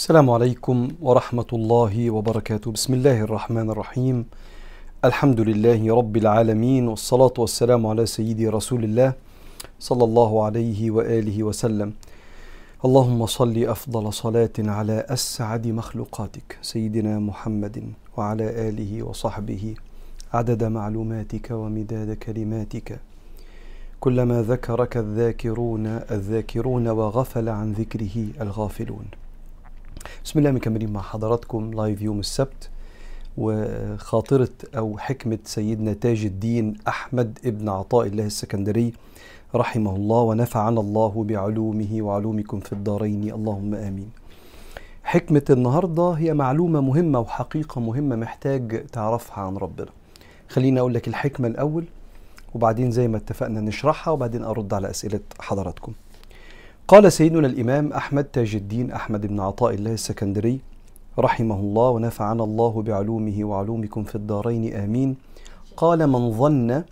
السلام عليكم ورحمة الله وبركاته. بسم الله الرحمن الرحيم. الحمد لله رب العالمين والصلاة والسلام على سيدي رسول الله صلى الله عليه وآله وسلم. اللهم صل أفضل صلاة على أسعد مخلوقاتك سيدنا محمد وعلى آله وصحبه عدد معلوماتك ومداد كلماتك. كلما ذكرك الذاكرون الذاكرون وغفل عن ذكره الغافلون. بسم الله مكملين مع حضراتكم live يوم السبت وخاطرة أو حكمة سيدنا تاج الدين أحمد ابن عطاء الله السكندري رحمه الله ونفعنا الله بعلومه وعلومكم في الدارين. اللهم آمين. حكمة النهاردة هي معلومة مهمة وحقيقة مهمة محتاج تعرفها عن ربنا. خليني أقول لك الحكمة الأول وبعدين زي ما اتفقنا نشرحها وبعدين أرد على أسئلة حضراتكم. قال سيدنا الإمام أحمد تاج الدين أحمد بن عطاء الله السكندري رحمه الله ونفعنا الله بعلومه وعلومكم في الدارين آمين. قال من ظن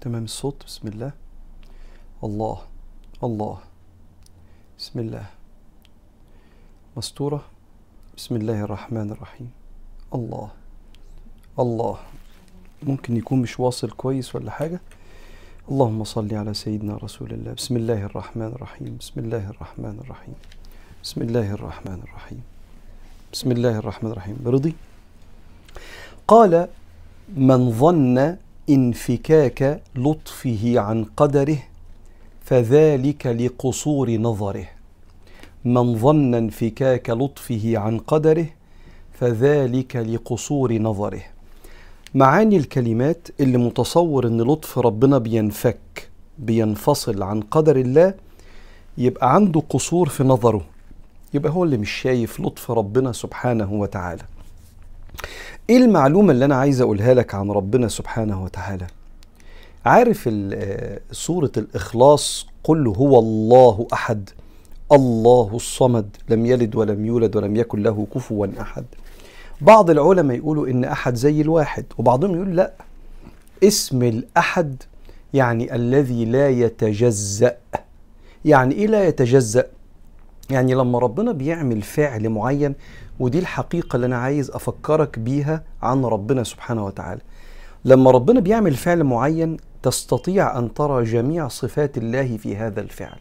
تمام الصوت؟ بسم الله. الله الله. بسم الله. مستورة؟ بسم الله الرحمن الرحيم. الله. الله. ممكن يكون مش واصل كويس ولا حاجة. اللهم صل على سيدنا رسول الله. بسم الله الرحمن الرحيم. بسم الله الرحمن الرحيم. بسم الله الرحمن الرحيم. بسم الله الرحمن الرحيم. رضي. قال من ظن انفكاك لطفه عن قدره فذلك لقصور نظره. من ظن انفكاك لطفه عن قدره فذلك لقصور نظره. معاني الكلمات اللي متصور إن لطف ربنا بينفك بينفصل عن قدر الله يبقى عنده قصور في نظره يبقى هو اللي مش شايف لطف ربنا سبحانه وتعالى. إيه المعلومة اللي أنا عايز أقولها لك عن ربنا سبحانه وتعالى؟ عارف سورة الإخلاص؟ قل هو الله أحد الله الصمد لم يلد ولم يولد ولم يكن له كفوا أحد. بعض العلماء يقولوا إن أحد زي الواحد وبعضهم يقول لأ. اسم الأحد يعني الذي لا يتجزأ. يعني إيه لا يتجزأ؟ يعني لما ربنا بيعمل فعل معين ودي الحقيقة اللي أنا عايز أفكرك بيها عن ربنا سبحانه وتعالى. لما ربنا بيعمل فعل معين تستطيع أن ترى جميع صفات الله في هذا الفعل.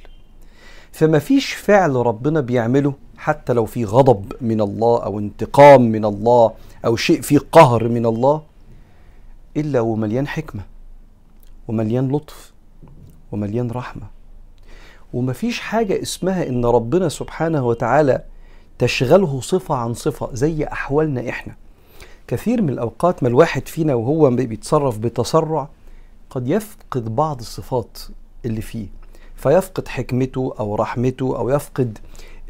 فما فيش فعل ربنا بيعمله حتى لو في غضب من الله أو انتقام من الله أو شيء فيه قهر من الله إلا ومليان حكمة ومليان لطف ومليان رحمة. ومفيش حاجة اسمها إن ربنا سبحانه وتعالى تشغله صفة عن صفة زي أحوالنا إحنا. كثير من الأوقات ما الواحد فينا وهو بيتصرف بتسرع قد يفقد بعض الصفات اللي فيه. فيفقد حكمته أو رحمته أو يفقد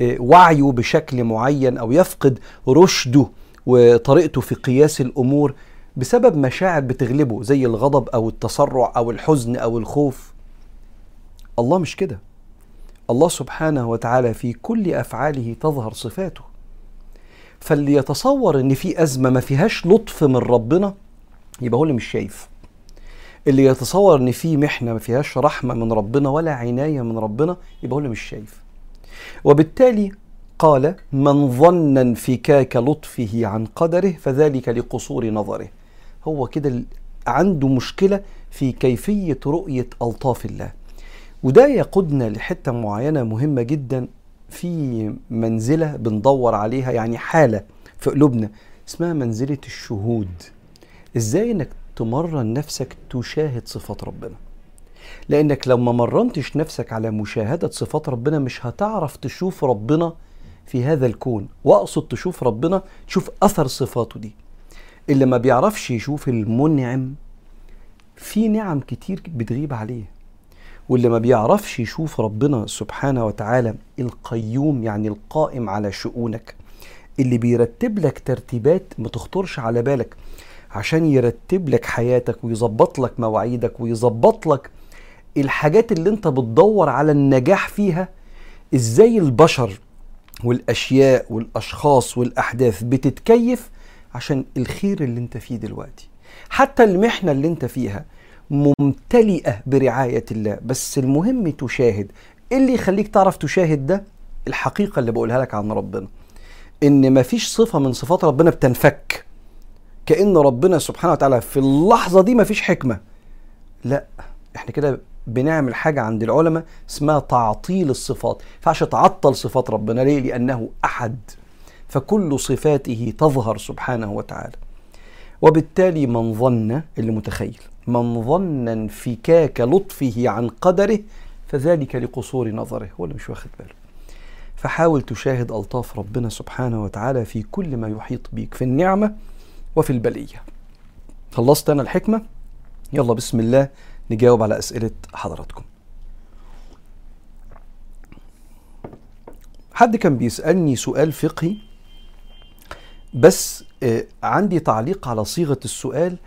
وعيه بشكل معين أو يفقد رشده وطريقته في قياس الأمور بسبب مشاعر بتغلبه زي الغضب أو التسرع أو الحزن أو الخوف. الله مش كده. الله سبحانه وتعالى في كل أفعاله تظهر صفاته. فاللي يتصور إن في أزمة ما فيهاش لطف من ربنا يبقى هو اللي مش شايف. اللي يتصور إن في محنة ما فيهاش رحمة من ربنا ولا عناية من ربنا يبقى هو اللي مش شايف. وبالتالي قال من ظن انفكاك لطفه عن قدره فذلك لقصور نظره. هو كده عنده مشكلة في كيفية رؤية ألطاف الله. وده يقودنا لحتة معينة مهمة جدا في منزلة بندور عليها يعني حالة في قلوبنا اسمها منزلة الشهود. إزاي إنك تمرن نفسك تشاهد صفات ربنا. لأنك لو ما مرنتش نفسك على مشاهدة صفات ربنا مش هتعرف تشوف ربنا في هذا الكون. وأقصد تشوف ربنا تشوف أثر صفاته دي. اللي ما بيعرفش يشوف المنعم في نعم كتير بتغيب عليه. واللي ما بيعرفش يشوف ربنا سبحانه وتعالى القيوم يعني القائم على شؤونك اللي بيرتب لك ترتيبات ما تخطرش على بالك. عشان يرتب لك حياتك ويظبط لك مواعيدك ويظبط لك الحاجات اللي انت بتدور على النجاح فيها إزاي البشر والأشياء والأشخاص والأحداث بتتكيف عشان الخير اللي انت فيه دلوقتي. حتى المحنة اللي انت فيها ممتلئة برعاية الله بس المهم تشاهد. إيه اللي يخليك تعرف تشاهد ده؟ الحقيقة اللي بقولها لك عن ربنا. إن مفيش صفة من صفات ربنا بتنفك. كأن ربنا سبحانه وتعالى في اللحظة دي مفيش حكمة. لا إحنا كده بنعمل حاجة عند العلماء اسمها تعطيل الصفات. فعش تعطل صفات ربنا ليه؟ لأنه أحد. فكل صفاته تظهر سبحانه وتعالى. وبالتالي من ظن اللي متخيل من ظن انفكاك لطفه عن قدره فذلك لقصور نظره. هو اللي مش واخد باله. فحاول تشاهد ألطاف ربنا سبحانه وتعالى في كل ما يحيط بيك. في النعمة وفي البلية. خلصت أنا الحكمة. يلا بسم الله نجاوب على أسئلة حضراتكم. حد كان بيسألني سؤال فقهي؟ بس آه، عندي تعليق على صيغة السؤال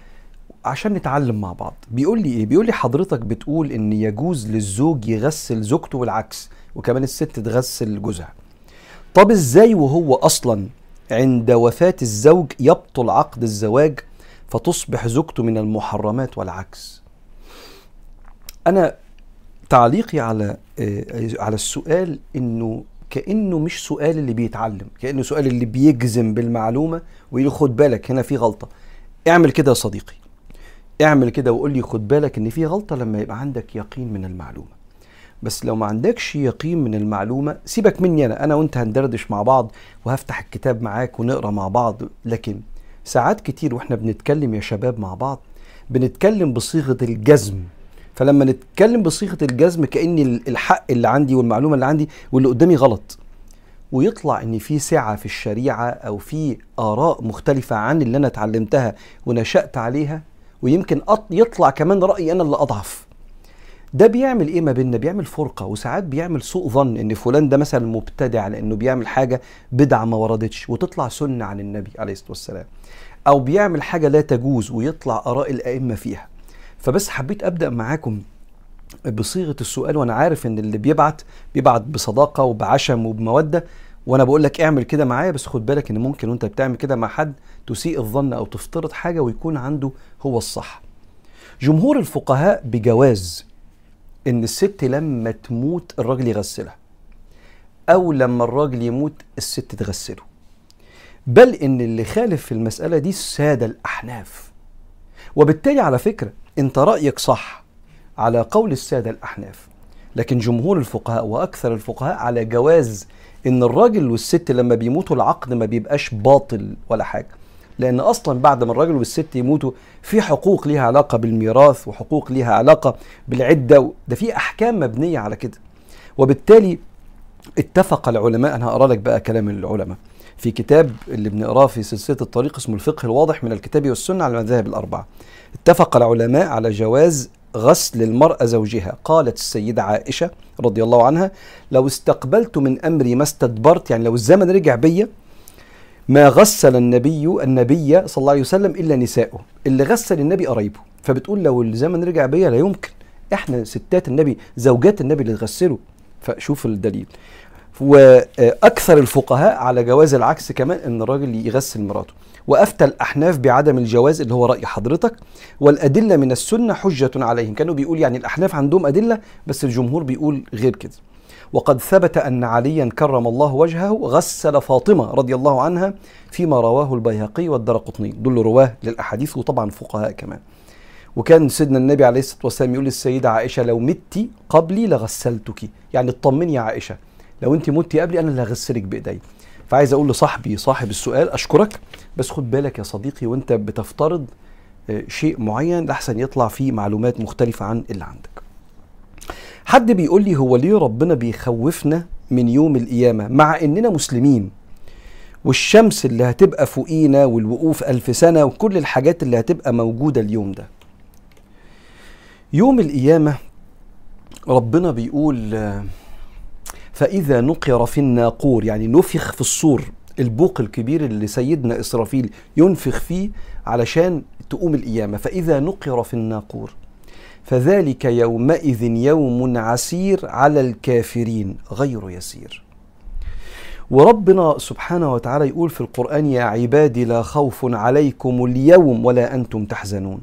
عشان نتعلم مع بعض. بيقول لي إيه؟ بيقول لي حضرتك بتقول إن يجوز للزوج يغسل زوجته والعكس وكمان الست تغسل جوزها. طب إزاي وهو أصلا عند وفاة الزوج يبطل عقد الزواج فتصبح زوجته من المحرمات والعكس. أنا تعليقي على آه، على السؤال إنه كأنه مش سؤال اللي بيتعلم كأنه سؤال اللي بيجزم بالمعلومة ويقول خد بالك هنا في غلطة. اعمل كده يا صديقي. اعمل كده وقول لي خد بالك إن في غلطة لما يبقى عندك يقين من المعلومة. بس لو ما عندكش يقين من المعلومة سيبك مني أنا. أنا وأنت هندردش مع بعض وهفتح الكتاب معاك ونقرأ مع بعض. لكن ساعات كتير وإحنا بنتكلم يا شباب مع بعض بنتكلم بصيغة الجزم. فلما نتكلم بصيغة الجزم كأن الحق اللي عندي والمعلومة اللي عندي واللي قدامي غلط. ويطلع إن في سعة في الشريعة أو في آراء مختلفة عن اللي أنا اتعلمتها ونشأت عليها ويمكن يطلع كمان رأيي أنا اللي أضعف. ده بيعمل إيه ما بيننا بيعمل فرقة وساعات بيعمل سوء ظن إن فلان ده مثلا مبتدع لأنه بيعمل حاجة بدعة ما وردتش وتطلع سنة عن النبي عليه الصلاة والسلام أو بيعمل حاجة لا تجوز ويطلع آراء الأئمة فيها فبس حبيت أبدأ معاكم بصيغة السؤال وأنا عارف إن اللي بيبعت بيبعت بصداقة وبعشم وبمودة وأنا بقول لك اعمل كده معايا بس خد بالك إن ممكن وأنت بتعمل كده مع حد تسيء الظن أو تفترض حاجة ويكون عنده هو الصح. جمهور الفقهاء بجواز إن الست لما تموت الراجل يغسلها. أو لما الراجل يموت الست تغسله. بل إن اللي خالف في المسألة دي الساده الأحناف. وبالتالي على فكرة أنت رأيك صح على قول السادة الأحناف. لكن جمهور الفقهاء وأكثر الفقهاء على جواز إن الراجل والست لما بيموتوا العقد ما بيبقاش باطل ولا حاجة لأن أصلا بعد ما الراجل والست يموتوا في حقوق ليها علاقة بالميراث وحقوق ليها علاقة بالعدة ده في أحكام مبنية على كده. وبالتالي اتفق العلماء أنا هقرأ لك بقى كلام العلماء في كتاب اللي بنقراه في سلسلة الطريق اسمه الفقه الواضح من الكتاب والسنة على المذاهب الأربعة. اتفق العلماء على جواز غسل المرأة زوجها. قالت السيدة عائشة رضي الله عنها لو استقبلت من أمري ما استدبرت يعني لو الزمن رجع بيا ما غسل النبي النبي صلى الله عليه وسلم إلا نساؤه. اللي غسل النبي قرايبه. فبتقول لو الزمن رجع بيا لا يمكن. إحنا ستات النبي زوجات النبي اللي تغسله فشوف الدليل. وأكثر الفقهاء على جواز العكس كمان إن الراجل يغسل مراته. وأفتى الأحناف بعدم الجواز اللي هو رأي حضرتك. والأدلة من السنة حجة عليهم. كانوا بيقول يعني الأحناف عندهم أدلة بس الجمهور بيقول غير كده. وقد ثبت أن عليا كرم الله وجهه غسل فاطمة رضي الله عنها فيما رواه البيهقي والدرقطني. دول رواه للأحاديث وطبعا فقهاء كمان. وكان سيدنا النبي عليه الصلاة والسلام يقول للسيدة عائشة لو مت قبلي لغسلتك. يعني اطمني يا عائشة لو انت متي قبلي أنا اللي هغسلك بإيدي. فعايز أقول لصاحبي صاحب السؤال أشكرك بس خد بالك يا صديقي وأنت بتفترض آه، شيء معين لحسن يطلع فيه معلومات مختلفة عن اللي عندك. حد بيقول لي هو ليه ربنا بيخوفنا من يوم القيامة مع إننا مسلمين والشمس اللي هتبقى فوقينا والوقوف ألف سنة وكل الحاجات اللي هتبقى موجودة اليوم ده. يوم القيامة ربنا بيقول فإذا نقر في الناقور يعني نفخ في الصور البوق الكبير اللي سيدنا إسرافيل ينفخ فيه علشان تقوم القيامة فإذا نقر في الناقور. فذلك يومئذ يوم عسير على الكافرين غير يسير. وربنا سبحانه وتعالى يقول في القرآن يا عبادي لا خوف عليكم اليوم ولا أنتم تحزنون.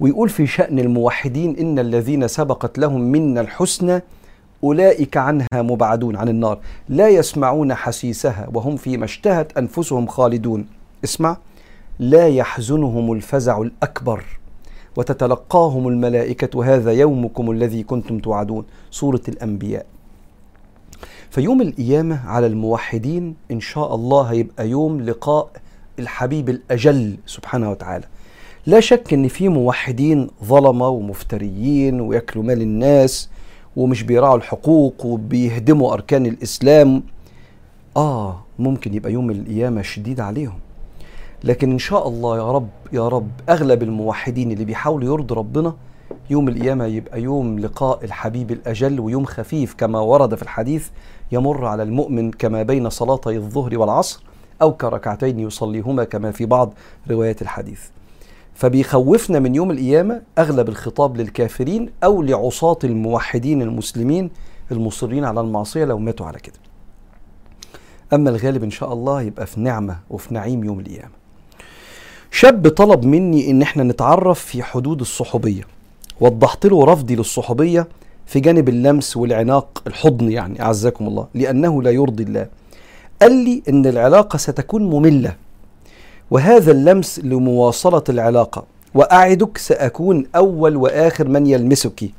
ويقول في شأن الموحدين إن الذين سبقت لهم منا الحسنى أولئك عنها مبعدون عن النار لا يسمعون حسيسها وهم فيما اشتهت أنفسهم خالدون. اسمع لا يحزنهم الفزع الأكبر. وتتلقاهم الملائكة هذا يومكم الذي كنتم توعدون. سورة الأنبياء. فيوم القيامة على الموحدين إن شاء الله هيبقى يوم لقاء الحبيب الأجل سبحانه وتعالى. لا شك إن في موحدين ظلمة ومفتريين وياكلوا مال الناس ومش بيراعوا الحقوق وبيهدموا أركان الإسلام. آه ممكن يبقى يوم القيامة شديد عليهم. لكن إن شاء الله يا رب يا رب أغلب الموحدين اللي بيحاولوا يرضوا ربنا يوم القيامة يبقى يوم لقاء الحبيب الأجل ويوم خفيف كما ورد في الحديث يمر على المؤمن كما بين صلاتي الظهر والعصر أو كركعتين يصليهما كما في بعض روايات الحديث. فبيخوفنا من يوم القيامة أغلب الخطاب للكافرين أو لعصاة الموحدين المسلمين المصرين على المعصية لو ماتوا على كده. أما الغالب إن شاء الله يبقى في نعمة وفي نعيم يوم القيامة. شاب طلب مني إن إحنا نتعرف في حدود الصحوبية. وضحت له رفضي للصحوبية في جانب اللمس والعناق الحضن يعني أعزكم الله لأنه لا يرضي الله. قال لي إن العلاقة ستكون مملة وهذا اللمس لمواصلة العلاقة. وأعدك سأكون أول وآخر من يلمسك.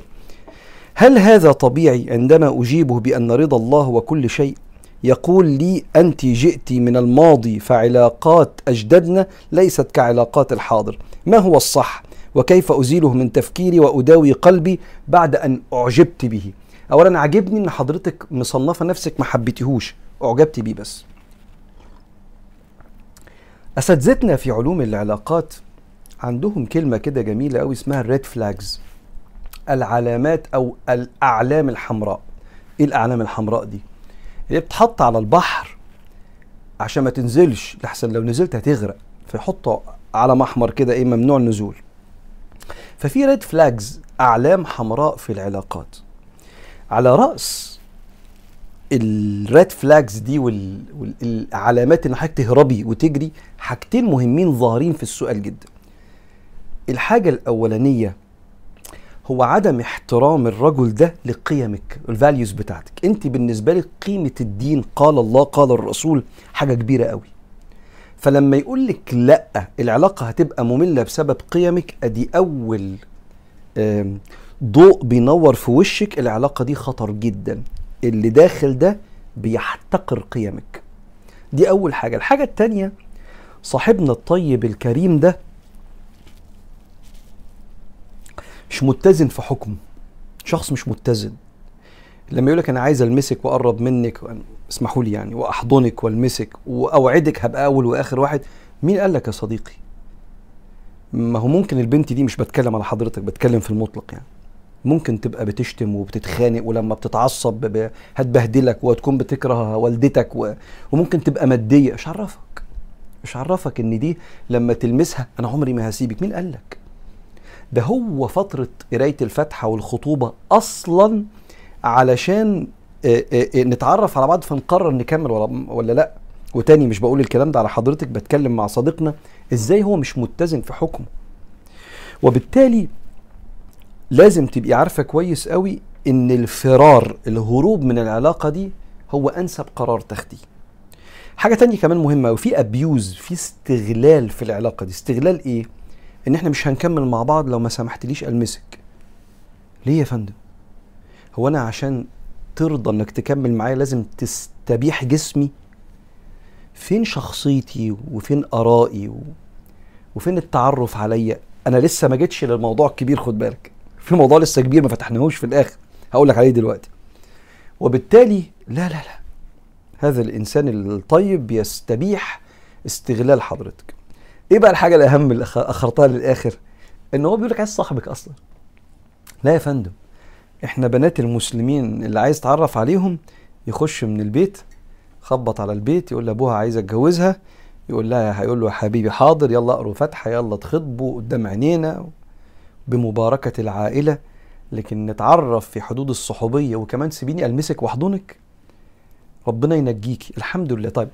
هل هذا طبيعي عندما أجيبه بأن رضا الله وكل شيء؟ يقول لي أنت جئت من الماضي فعلاقات أجدادنا ليست كعلاقات الحاضر. ما هو الصح؟ وكيف أزيله من تفكيري وأداوي قلبي بعد أن أعجبت به؟ أولا عجبني أن حضرتك مصنفة نفسك ما حبيتهوش أعجبت بيه بس. اساتذتنا في علوم العلاقات عندهم كلمة كده جميلة قوي اسمها الريد فلاجز العلامات أو الأعلام الحمراء. إيه الأعلام الحمراء دي؟ اللي بتحط على البحر عشان ما تنزلش لحسن لو نزلت هتغرق. فيحطوا علم احمر كده إيه ممنوع النزول. ففي red flags أعلام حمراء في العلاقات. على رأس ال red flags دي والعلامات إن حضرتك تهربي وتجري حاجتين مهمين ظاهرين في السؤال جدا. الحاجة الأولانية هو عدم احترام الرجل ده لقيمك ال values بتاعتك. انت بالنسبة لك قيمة الدين قال الله قال الرسول حاجة كبيرة قوي. فلما يقول لك لأ العلاقة هتبقى مملة بسبب قيمك أدي أول ضوء بينور في وشك العلاقة دي خطر جدا. اللي داخل ده بيحتقر قيمك. دي أول حاجة. الحاجة التانية صاحبنا الطيب الكريم ده مش متزن في حكمه. شخص مش متزن. لما يقول لك أنا عايز ألمسك وأقرب منك اسمحوا لي يعني وأحضنك وألمسك وأوعدك هبقى أول وآخر واحد مين قال لك يا صديقي؟ ما هو ممكن البنت دي مش بتكلم على حضرتك بتكلم في المطلق يعني. ممكن تبقى بتشتم وبتتخانق ولما بتتعصب هتبهدلك وتكون بتكره والدتك و... وممكن تبقى مادية. مش عرفك. مش عرفك إن دي لما تلمسها أنا عمري ما هسيبك. مين قال لك؟ ده هو فترة قراية الفاتحة والخطوبة أصلا علشان نتعرف على بعض فنقرر نكمل ولا ولا لأ. وتاني مش بقول الكلام ده على حضرتك بتكلم مع صديقنا إزاي هو مش متزن في حكمه. وبالتالي لازم تبقي عارفة كويس قوي إن الفرار الهروب من العلاقة دي هو أنسب قرار تاخديه. حاجة تانية كمان مهمة وفي ابيوز في استغلال في العلاقة دي. استغلال إيه؟ إن إحنا مش هنكمل مع بعض لو ما سمحتليش ألمسك. ليه يا فندم؟ هو أنا عشان ترضى إنك تكمل معايا لازم تستبيح جسمي؟ فين شخصيتي وفين آرائي وفين التعرف عليا؟ أنا لسه ما جيتش للموضوع الكبير خد بالك. في موضوع لسه كبير ما فتحناهوش في الآخر. هقول لك عليه دلوقتي. وبالتالي لا لا لا. هذا الإنسان الطيب بيستبيح استغلال حضرتك. إيه بقى الحاجة الأهم اللي أخرتها للآخر؟ إن هو بيقول لك عايز صاحبك أصلا. لا يا فندم إحنا بنات المسلمين اللي عايز تعرف عليهم يخش من البيت خبط على البيت يقول لأبوها عايز أتجوزها يقول لها هيقول له يا حبيبي حاضر يلا أقروا فاتحه يلا تخطبوا قدام عينينا بمباركة العائلة. لكن نتعرف في حدود الصحوبية وكمان سيبيني ألمسك وأحضنك؟ ربنا ينجيكي الحمد لله. طيب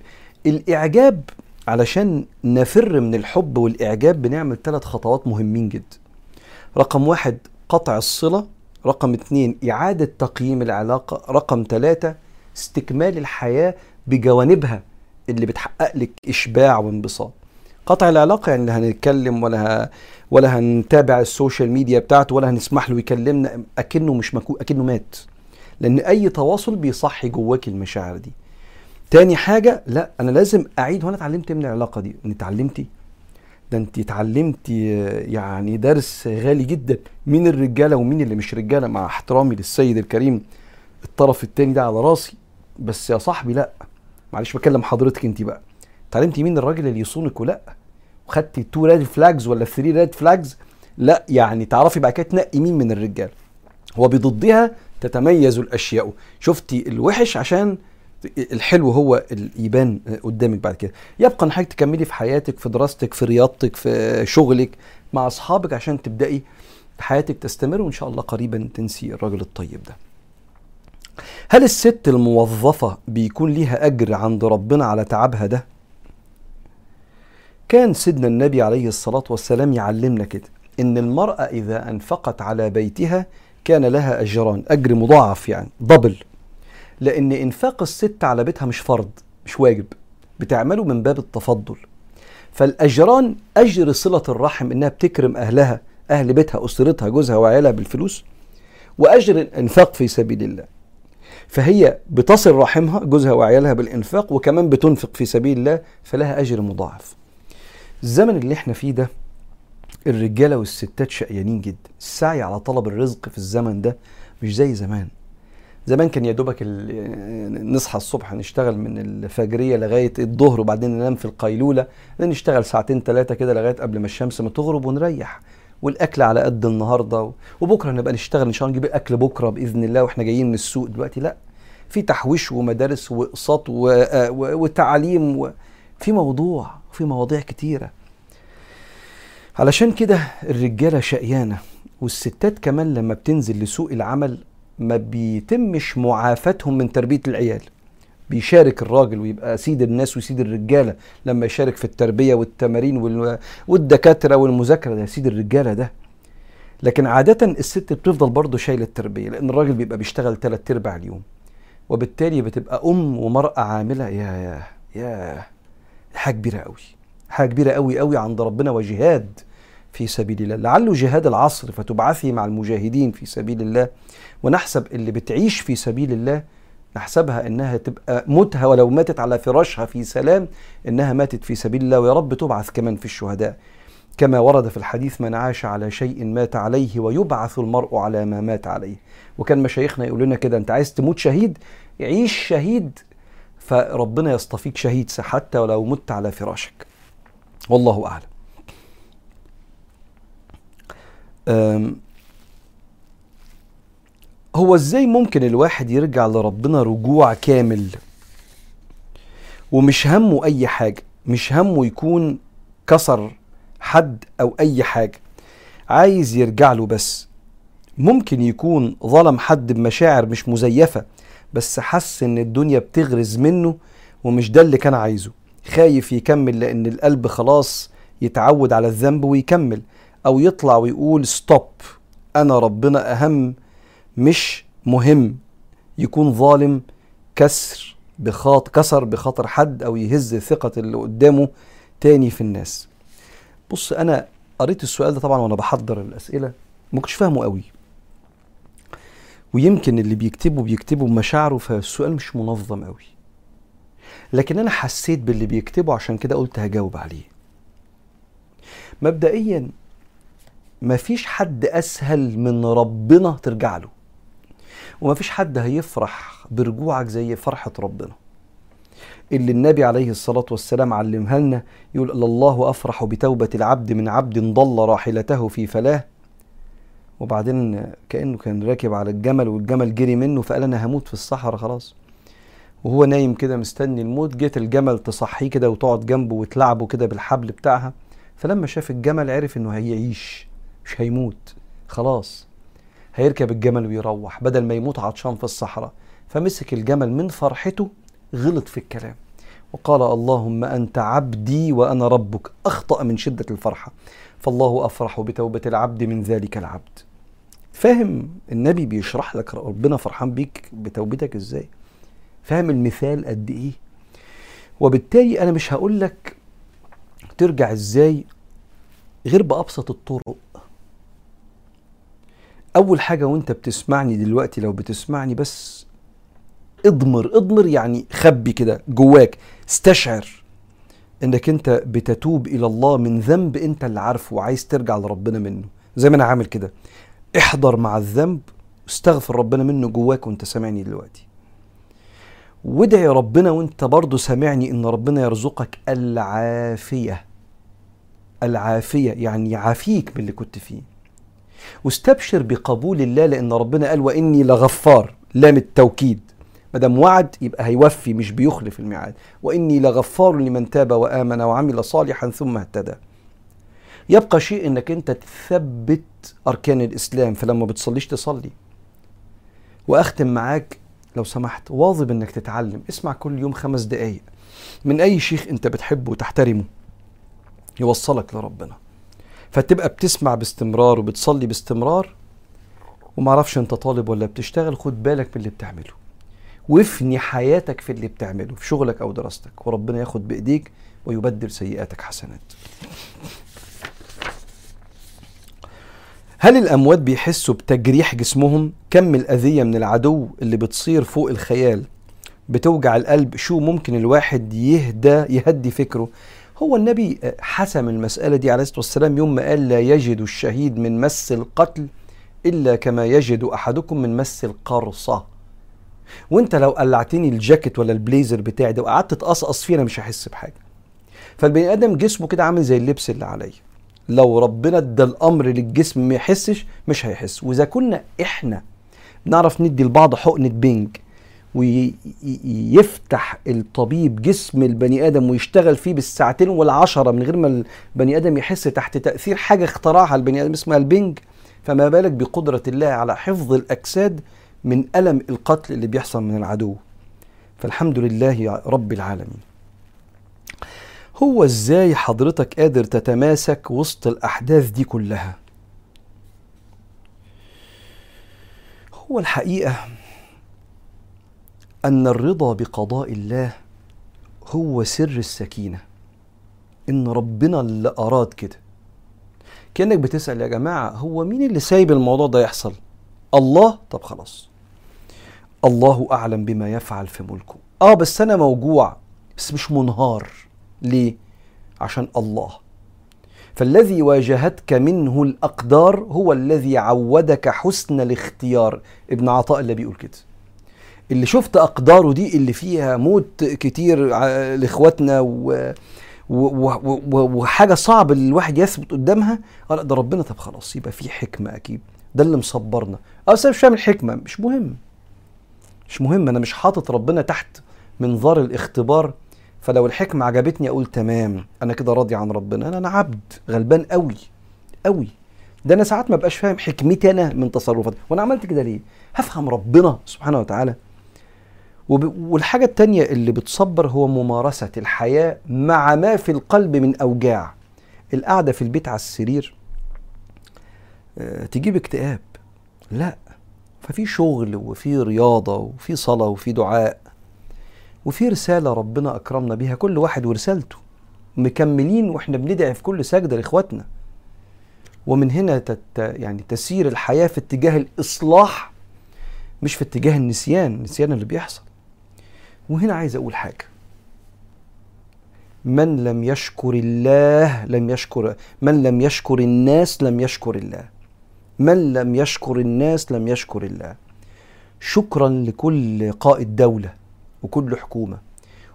الإعجاب علشان نفر من الحب والإعجاب بنعمل ثلاث خطوات مهمين جدا رقم واحد قطع الصلة. رقم اتنين إعادة تقييم العلاقة. رقم ثلاثة استكمال الحياة بجوانبها اللي بتحقق لك إشباع وانبساط. قطع العلاقة يعني لا هنتكلم ولا ه... ولا هنتابع السوشيال ميديا بتاعته ولا هنسمح له يكلمنا أكنه مش مكو... أكنه مات. لأن أي تواصل بيصحي جواك المشاعر دي. تاني حاجة لا أنا لازم أعيد وأنا اتعلمت من العلاقة دي؟ أنت اتعلمتي ده أنت اتعلمتي يعني درس غالي جدا مين الرجالة ومين اللي مش رجالة مع احترامي للسيد الكريم الطرف التاني ده على راسي. بس يا صاحبي لا. معلش بكلم حضرتك انت بقى. اتعلمتي مين الراجل اللي يصونك ولا؟ وخدتي two red flags ولا three red flags لا يعني تعرفي بعد كده تنقي مين من الرجال. هو بضدها تتميز الأشياء. شفتي الوحش عشان الحلو هو يبان قدامك بعد كده. يبقى إن حضرتك تكملي في حياتك في دراستك في رياضتك في شغلك مع أصحابك عشان تبدأي حياتك تستمر وإن شاء الله قريبا تنسي الراجل الطيب ده. هل الست الموظفة بيكون ليها أجر عند ربنا على تعبها ده؟ كان سيدنا النبي عليه الصلاة والسلام يعلمنا كده إن المرأة إذا أنفقت على بيتها كان لها أجران أجر مضاعف يعني دبل لأن إنفاق الست على بيتها مش فرض مش واجب. بتعمله من باب التفضل. فالأجران أجر صلة الرحم إنها بتكرم أهلها أهل بيتها أسرتها جوزها وعيالها بالفلوس وأجر الإنفاق في سبيل الله. فهي بتصل رحمها جوزها وعيالها بالإنفاق وكمان بتنفق في سبيل الله فلها أجر مضاعف. الزمن اللي إحنا فيه ده الرجالة والستات شقيانين جدا. السعي على طلب الرزق في الزمن ده مش زي زمان. زمان كان يا دوبك نصحى الصبح نشتغل من الفجرية لغاية الظهر وبعدين ننام في القيلولة نشتغل ساعتين ثلاثة كده لغاية قبل ما الشمس ما تغرب ونريح. والأكل على قد النهارده وبكرة نبقى نشتغل إن شاء الله نجيب الأكل بكرة بإذن الله وإحنا جايين من السوق دلوقتي. لا في تحويش ومدارس وأقساط وتعليم وفي موضوع في مواضيع كتيرة. علشان كده الرجالة شقيانة والستات كمان لما بتنزل لسوق العمل ما بيتمش معافتهم من تربية العيال. بيشارك الراجل ويبقى سيد الناس وسيد الرجالة لما يشارك في التربية والتمارين والدكاترة والمذاكرة ده سيد الرجالة ده. لكن عادة الست بتفضل برضه شايلة التربية لأن الراجل بيبقى بيشتغل تلات أرباع اليوم. وبالتالي بتبقى أم ومرأة عاملة يا يا يا حاجة كبيرة قوي حاجة كبيرة قوي قوي عند ربنا وجهاد. في سبيل الله. لعله جهاد العصر فتبعثي مع المجاهدين في سبيل الله ونحسب اللي بتعيش في سبيل الله نحسبها إنها تبقى موتها ولو ماتت على فراشها في سلام إنها ماتت في سبيل الله ويا رب تبعث كمان في الشهداء. كما ورد في الحديث من عاش على شيء مات عليه ويبعث المرء على ما مات عليه. وكان مشايخنا يقول لنا كده أنت عايز تموت شهيد؟ عيش شهيد! فربنا يصطفيك شهيد حتى ولو مت على فراشك. والله أعلم. هو إزاي ممكن الواحد يرجع لربنا رجوع كامل؟ ومش همه أي حاجة مش همه يكون كسر حد أو أي حاجة عايز يرجع له بس. ممكن يكون ظلم حد بمشاعر مش مزيفة بس حس إن الدنيا بتغرز منه ومش ده اللي كان عايزه. خايف يكمل لأن القلب خلاص يتعود على الذنب ويكمل. أو يطلع ويقول ستوب أنا ربنا أهم مش مهم. يكون ظالم كسر بخاط كسر بخاطر حد أو يهز ثقة اللي قدامه تاني في الناس. بص أنا قريت السؤال ده طبعا وأنا بحضر الأسئلة. ما كنتش فاهمه قوي. ويمكن اللي بيكتبه بيكتبه بمشاعره فالسؤال مش منظم قوي. لكن أنا حسيت باللي بيكتبه عشان كده قلت هجاوب عليه. مبدئيا مفيش حد أسهل من ربنا ترجع له. ومفيش حد هيفرح برجوعك زي فرحة ربنا. اللي النبي عليه الصلاة والسلام علمها لنا يقول الله أفرح بتوبة العبد من عبد ضل راحلته في فلاه. وبعدين كأنه كان راكب على الجمل والجمل جري منه فقال أنا هموت في الصحراء. خلاص. وهو نايم كده مستني الموت. جت الجمل تصحيه كده وتقعد جنبه وتلعبه كده بالحبل بتاعها. فلما شاف الجمل عرف إنه هيعيش. مش هيموت. خلاص. هيركب الجمل ويروح بدل ما يموت عطشان في الصحراء. فمسك الجمل من فرحته غلط في الكلام. وقال اللهم أنت عبدي وأنا ربك. أخطأ من شدة الفرحة. فالله أفرح بتوبة العبد من ذلك العبد. فاهم النبي بيشرح لك ربنا فرحان بيك بتوبتك إزاي؟ فاهم المثال قد إيه؟ وبالتالي أنا مش هقول لك ترجع إزاي غير بأبسط الطرق. أول حاجة وأنت بتسمعني دلوقتي لو بتسمعني بس اضمر اضمر يعني خبي كده جواك استشعر إنك أنت بتتوب إلى الله من ذنب أنت اللي عارفه وعايز ترجع لربنا منه. زي ما أنا عامل كده. احضر مع الذنب استغفر ربنا منه جواك وأنت سامعني دلوقتي. وادعي ربنا وأنت برضه سامعني إن ربنا يرزقك العافية. العافية يعني يعافيك من اللي كنت فيه. واستبشر بقبول الله لأن ربنا قال وإني لغفار لام التوكيد. ما دام وعد يبقى هيوفي مش بيخلف الميعاد. وإني لغفار لمن تاب وآمن وعمل صالحا ثم اهتدى. يبقى شيء إنك أنت تثبت أركان الإسلام فلما بتصليش تصلي. وأختم معاك لو سمحت واظب إنك تتعلم. اسمع كل يوم خمس دقايق. من أي شيخ أنت بتحبه وتحترمه يوصلك لربنا. فتبقى بتسمع باستمرار وبتصلي باستمرار ومعرفش انت طالب ولا بتشتغل خد بالك من اللي بتعمله. وافني حياتك في اللي بتعمله في شغلك أو دراستك. وربنا ياخد بإيديك ويبدل سيئاتك حسنات. هل الأموات بيحسوا بتجريح جسمهم؟ كم الأذية من العدو اللي بتصير فوق الخيال؟ بتوجع القلب؟ شو ممكن الواحد يهدى يهدي فكره؟ هو النبي حسم المسألة دي عليه الصلاة والسلام يوم ما قال لا يجد الشهيد من مس القتل إلا كما يجد أحدكم من مس القرصة وانت لو قلعتني الجاكيت ولا البليزر بتاعي ده وقعدت تقصقص فيه أنا مش هحس بحاجة. فالبني آدم جسمه كده عامل زي اللبس اللي عليا. لو ربنا ادى الأمر للجسم ما يحسش مش هيحس. وإذا كنا إحنا بنعرف ندي لبعض حقنة بينج ويفتح الطبيب جسم البني آدم ويشتغل فيه بالساعتين والعشرة من غير ما البني آدم يحس تحت تأثير حاجة اخترعها البني آدم اسمها البنج. فما بالك بقدرة الله على حفظ الأجساد من ألم القتل اللي بيحصل من العدو. فالحمد لله يا رب العالمين. هو إزاي حضرتك قادر تتماسك وسط الأحداث دي كلها؟ هو الحقيقة أن الرضا بقضاء الله هو سر السكينة. إن ربنا اللي أراد كده. كأنك بتسأل يا جماعة هو مين اللي سايب الموضوع ده يحصل؟ الله؟ طب خلاص. الله أعلم بما يفعل في ملكه. آه بس أنا موجوع بس مش منهار. ليه؟ عشان الله. فالذي واجهتك منه الأقدار هو الذي عودك حسن الاختيار. ابن عطاء اللي بيقول كده. اللي شفت أقداره دي اللي فيها موت كتير لإخواتنا و وحاجة صعب الواحد يثبت قدامها آه لا ده ربنا طب خلاص يبقى في حكمة أكيد. ده اللي مصبرنا. بس أنا مش فاهم الحكمه مش مهم. مش مهم أنا مش حاطط ربنا تحت منظار الاختبار. فلو الحكمة عجبتني أقول تمام أنا كده راضي عن ربنا. أنا أنا عبد غلبان قوي قوي ده أنا ساعات ما بقاش فاهم حكمتي أنا من تصرفاتي. وأنا عملت كده ليه؟ هفهم ربنا سبحانه وتعالى. والحاجة التانية اللي بتصبر هو ممارسة الحياة مع ما في القلب من أوجاع. القعدة في البيت على السرير أه تجيب اكتئاب. لا ففي شغل وفي رياضة وفي صلاة وفي دعاء وفي رسالة ربنا أكرمنا بيها كل واحد ورسالته. مكملين وإحنا بندعي في كل سجدة لإخواتنا. ومن هنا تت يعني تسير الحياة في اتجاه الإصلاح مش في اتجاه النسيان. النسيان اللي بيحصل. وهنا عايز أقول حاجة. من لم يشكر الله لم يشكر من لم يشكر الناس لم يشكر الله. من لم يشكر الناس لم يشكر الله. شكرا لكل قائد دولة وكل حكومة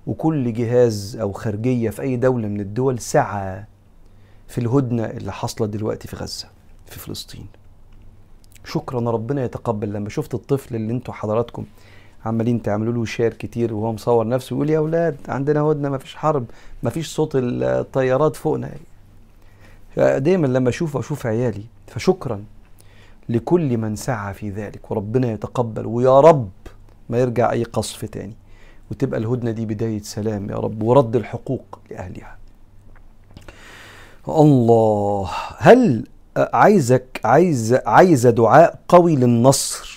وكل جهاز أو خارجية في أي دولة من الدول سعى في الهدنة اللي حاصلة دلوقتي في غزة في فلسطين. شكرا ربنا يتقبل. لما شفت الطفل اللي أنتوا حضراتكم عمالين تعملوا له شير كتير وهو مصور نفسه يقول يا أولاد عندنا هدنة ما فيش حرب ما فيش صوت الطيارات فوقنا. دايما لما أشوف أشوف عيالي فشكرا لكل من سعى في ذلك وربنا يتقبل ويا رب ما يرجع أي قصف تاني. وتبقى الهدنة دي بداية سلام يا رب ورد الحقوق لأهلها. الله هل عايزك عايز عايزة دعاء قوي للنصر؟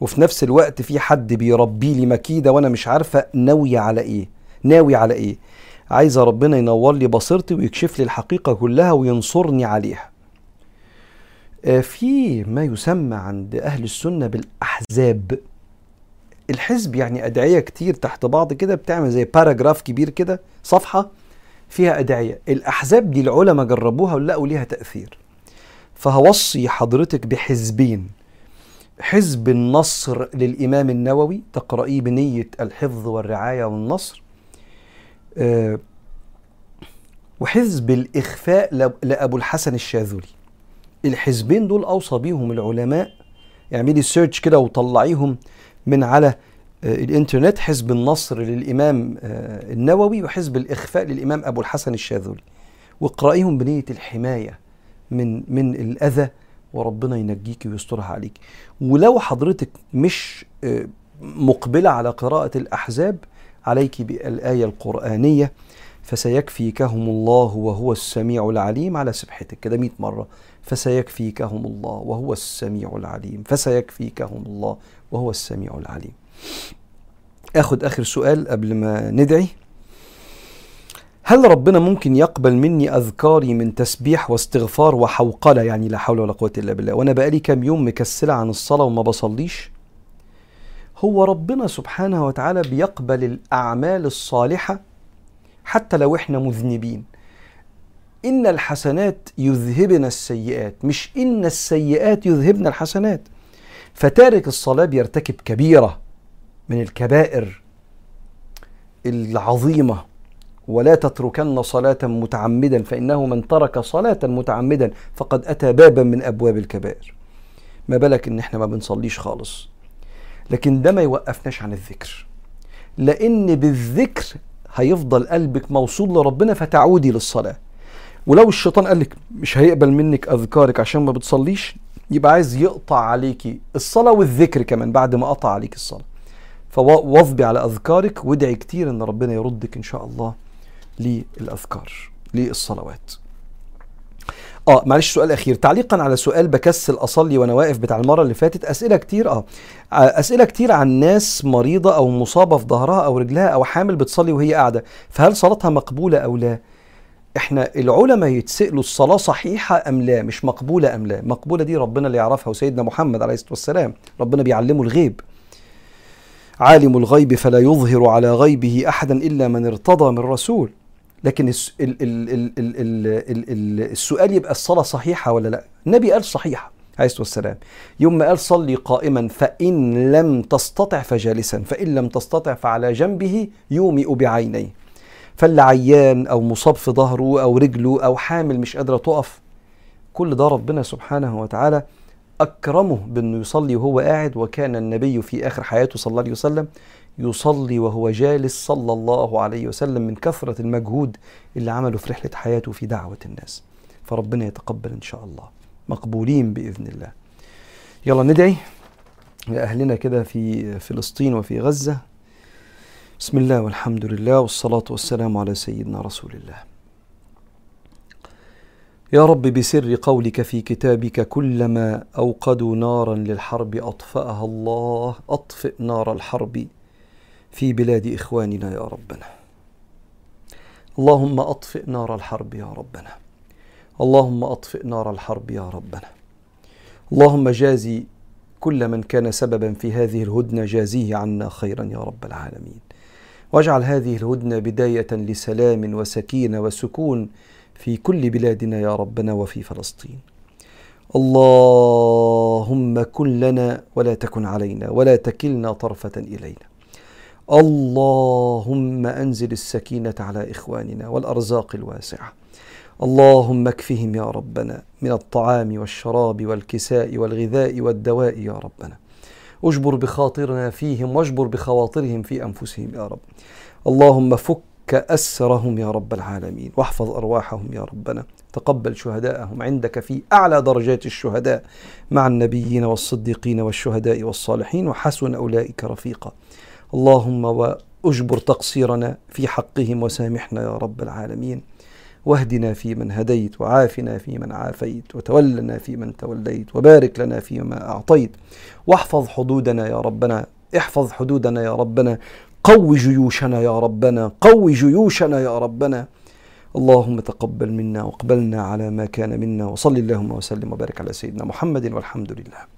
وفي نفس الوقت في حد بيربي لي مكيدة وأنا مش عارفة ناوية على إيه ناوي على إيه. عايزة ربنا ينور لي بصيرتي ويكشف لي الحقيقة كلها وينصرني عليها. آه، في ما يسمى عند أهل السنة بالأحزاب. الحزب يعني أدعية كتير تحت بعض كده بتعمل زي باراجراف كبير كده صفحة فيها أدعية. الأحزاب دي العلماء جربوها ولقوا ليها تأثير. فهوصي حضرتك بحزبين. حزب النصر للإمام النووي تقرأيه بنية الحفظ والرعاية والنصر. آه، وحزب الإخفاء لأبو الحسن الشاذلي الحزبين دول أوصى بيهم العلماء اعملي سيرش كده وطلعيهم من على آه، الإنترنت. حزب النصر للإمام آه، النووي وحزب الإخفاء للإمام أبو الحسن الشاذلي واقرأيهم بنية الحماية من من الأذى وربنا ينجيك ويسترها عليك. ولو حضرتك مش مقبلة على قراءة الأحزاب عليك بالآية القرآنية فسيكفيكهم الله وهو السميع العليم على سبحتك. كده 100 مرة. فسيكفيكهم الله وهو السميع العليم. فسيكفيكهم الله وهو السميع العليم. آخد آخر سؤال قبل ما ندعي. هل ربنا ممكن يقبل مني أذكاري من تسبيح واستغفار وحوقلة؟ يعني لا حول ولا قوة إلا بالله. وأنا بقالي كام يوم مكسلة عن الصلاة وما بصليش. هو ربنا سبحانه وتعالى بيقبل الأعمال الصالحة حتى لو إحنا مذنبين. إن الحسنات يذهبن السيئات مش إن السيئات يذهبن الحسنات. فتارك الصلاة بيرتكب كبيرة من الكبائر العظيمة. ولا تتركن صلاة متعمدا فإنه من ترك صلاة متعمدا فقد أتى بابا من أبواب الكبائر. ما بالك إن إحنا ما بنصليش خالص؟ لكن ده ما يوقفناش عن الذكر. لأن بالذكر هيفضل قلبك موصول لربنا فتعودي للصلاة. ولو الشيطان قال لك مش هيقبل منك أذكارك عشان ما بتصليش يبقى عايز يقطع عليكي الصلاة والذكر كمان بعد ما قطع عليك الصلاة. فواظبي على أذكارك وادعي كتير إن ربنا يردك إن شاء الله. للأذكار للصلوات. آه معلش سؤال أخير. تعليقا على سؤال بكسل أصلي وأنا واقف بتاع المرة اللي فاتت أسئلة كتير آه أسئلة كتير عن ناس مريضة أو مصابة في ظهرها أو رجلها أو حامل بتصلي وهي قاعدة. فهل صلاتها مقبولة أو لا؟ إحنا العلماء يتسألوا الصلاة صحيحة أم لا مش مقبولة أم لا؟ مقبولة دي ربنا اللي يعرفها وسيدنا محمد عليه الصلاة والسلام. ربنا بيعلمه الغيب. عالم الغيب فلا يظهر على غيبه احدا إلا من ارتضى من رسول. لكن السؤال يبقى الصلاة صحيحة ولا لا؟ النبي قال صحيحة عليه الصلاة والسلام. يوم ما قال صلي قائما فإن لم تستطع فجالسا فإن لم تستطع فعلى جنبه يومئ بعينيه. فاللي عيان أو مصاب في ظهره أو رجله أو حامل مش قادرة تقف. كل ده ربنا سبحانه وتعالى أكرمه بأنه يصلي وهو قاعد وكان النبي في آخر حياته صلى الله عليه وسلم يصلي وهو جالس صلى الله عليه وسلم من كثرة المجهود اللي عمله في رحلة حياته في دعوة الناس. فربنا يتقبل إن شاء الله. مقبولين بإذن الله. يلا ندعي لأهلنا كده في فلسطين وفي غزة. بسم الله والحمد لله والصلاة والسلام على سيدنا رسول الله. يا رب بسر قولك في كتابك كلما أوقدوا نارا للحرب أطفأها الله. أطفئ نار الحرب في بلاد إخواننا يا ربنا. اللهم أطفئ نار الحرب يا ربنا. اللهم أطفئ نار الحرب يا ربنا. اللهم جازي كل من كان سببا في هذه الهدنة جازيه عنا خيرا يا رب العالمين. واجعل هذه الهدنة بداية لسلام وسكينة وسكون في كل بلادنا يا ربنا وفي فلسطين. اللهم كن لنا ولا تكن علينا ولا تكلنا طرفة إلينا. اللهم أنزل السكينة على إخواننا والأرزاق الواسعة. اللهم اكفهم يا ربنا من الطعام والشراب والكساء والغذاء والدواء يا ربنا. اجبر بخاطرنا فيهم واجبر بخواطرهم في أنفسهم يا رب. اللهم فك أسرهم يا رب العالمين. واحفظ أرواحهم يا ربنا. تقبل شهداءهم. عندك في أعلى درجات الشهداء مع النبيين والصديقين والشهداء والصالحين. وحسن أولئك رفيقا. اللهم اجبر تقصيرنا في حقهم وسامحنا يا رب العالمين. واهدنا فيمن هديت وعافنا فيمن عافيت وتولنا فيمن توليت وبارك لنا فيما أعطيت. واحفظ حدودنا يا ربنا احفظ حدودنا يا ربنا. قو جيوشنا يا ربنا قو جيوشنا يا ربنا. اللهم تقبل منا واقبلنا على ما كان منا. وصل اللهم وسلم وبارك على سيدنا محمد والحمد لله.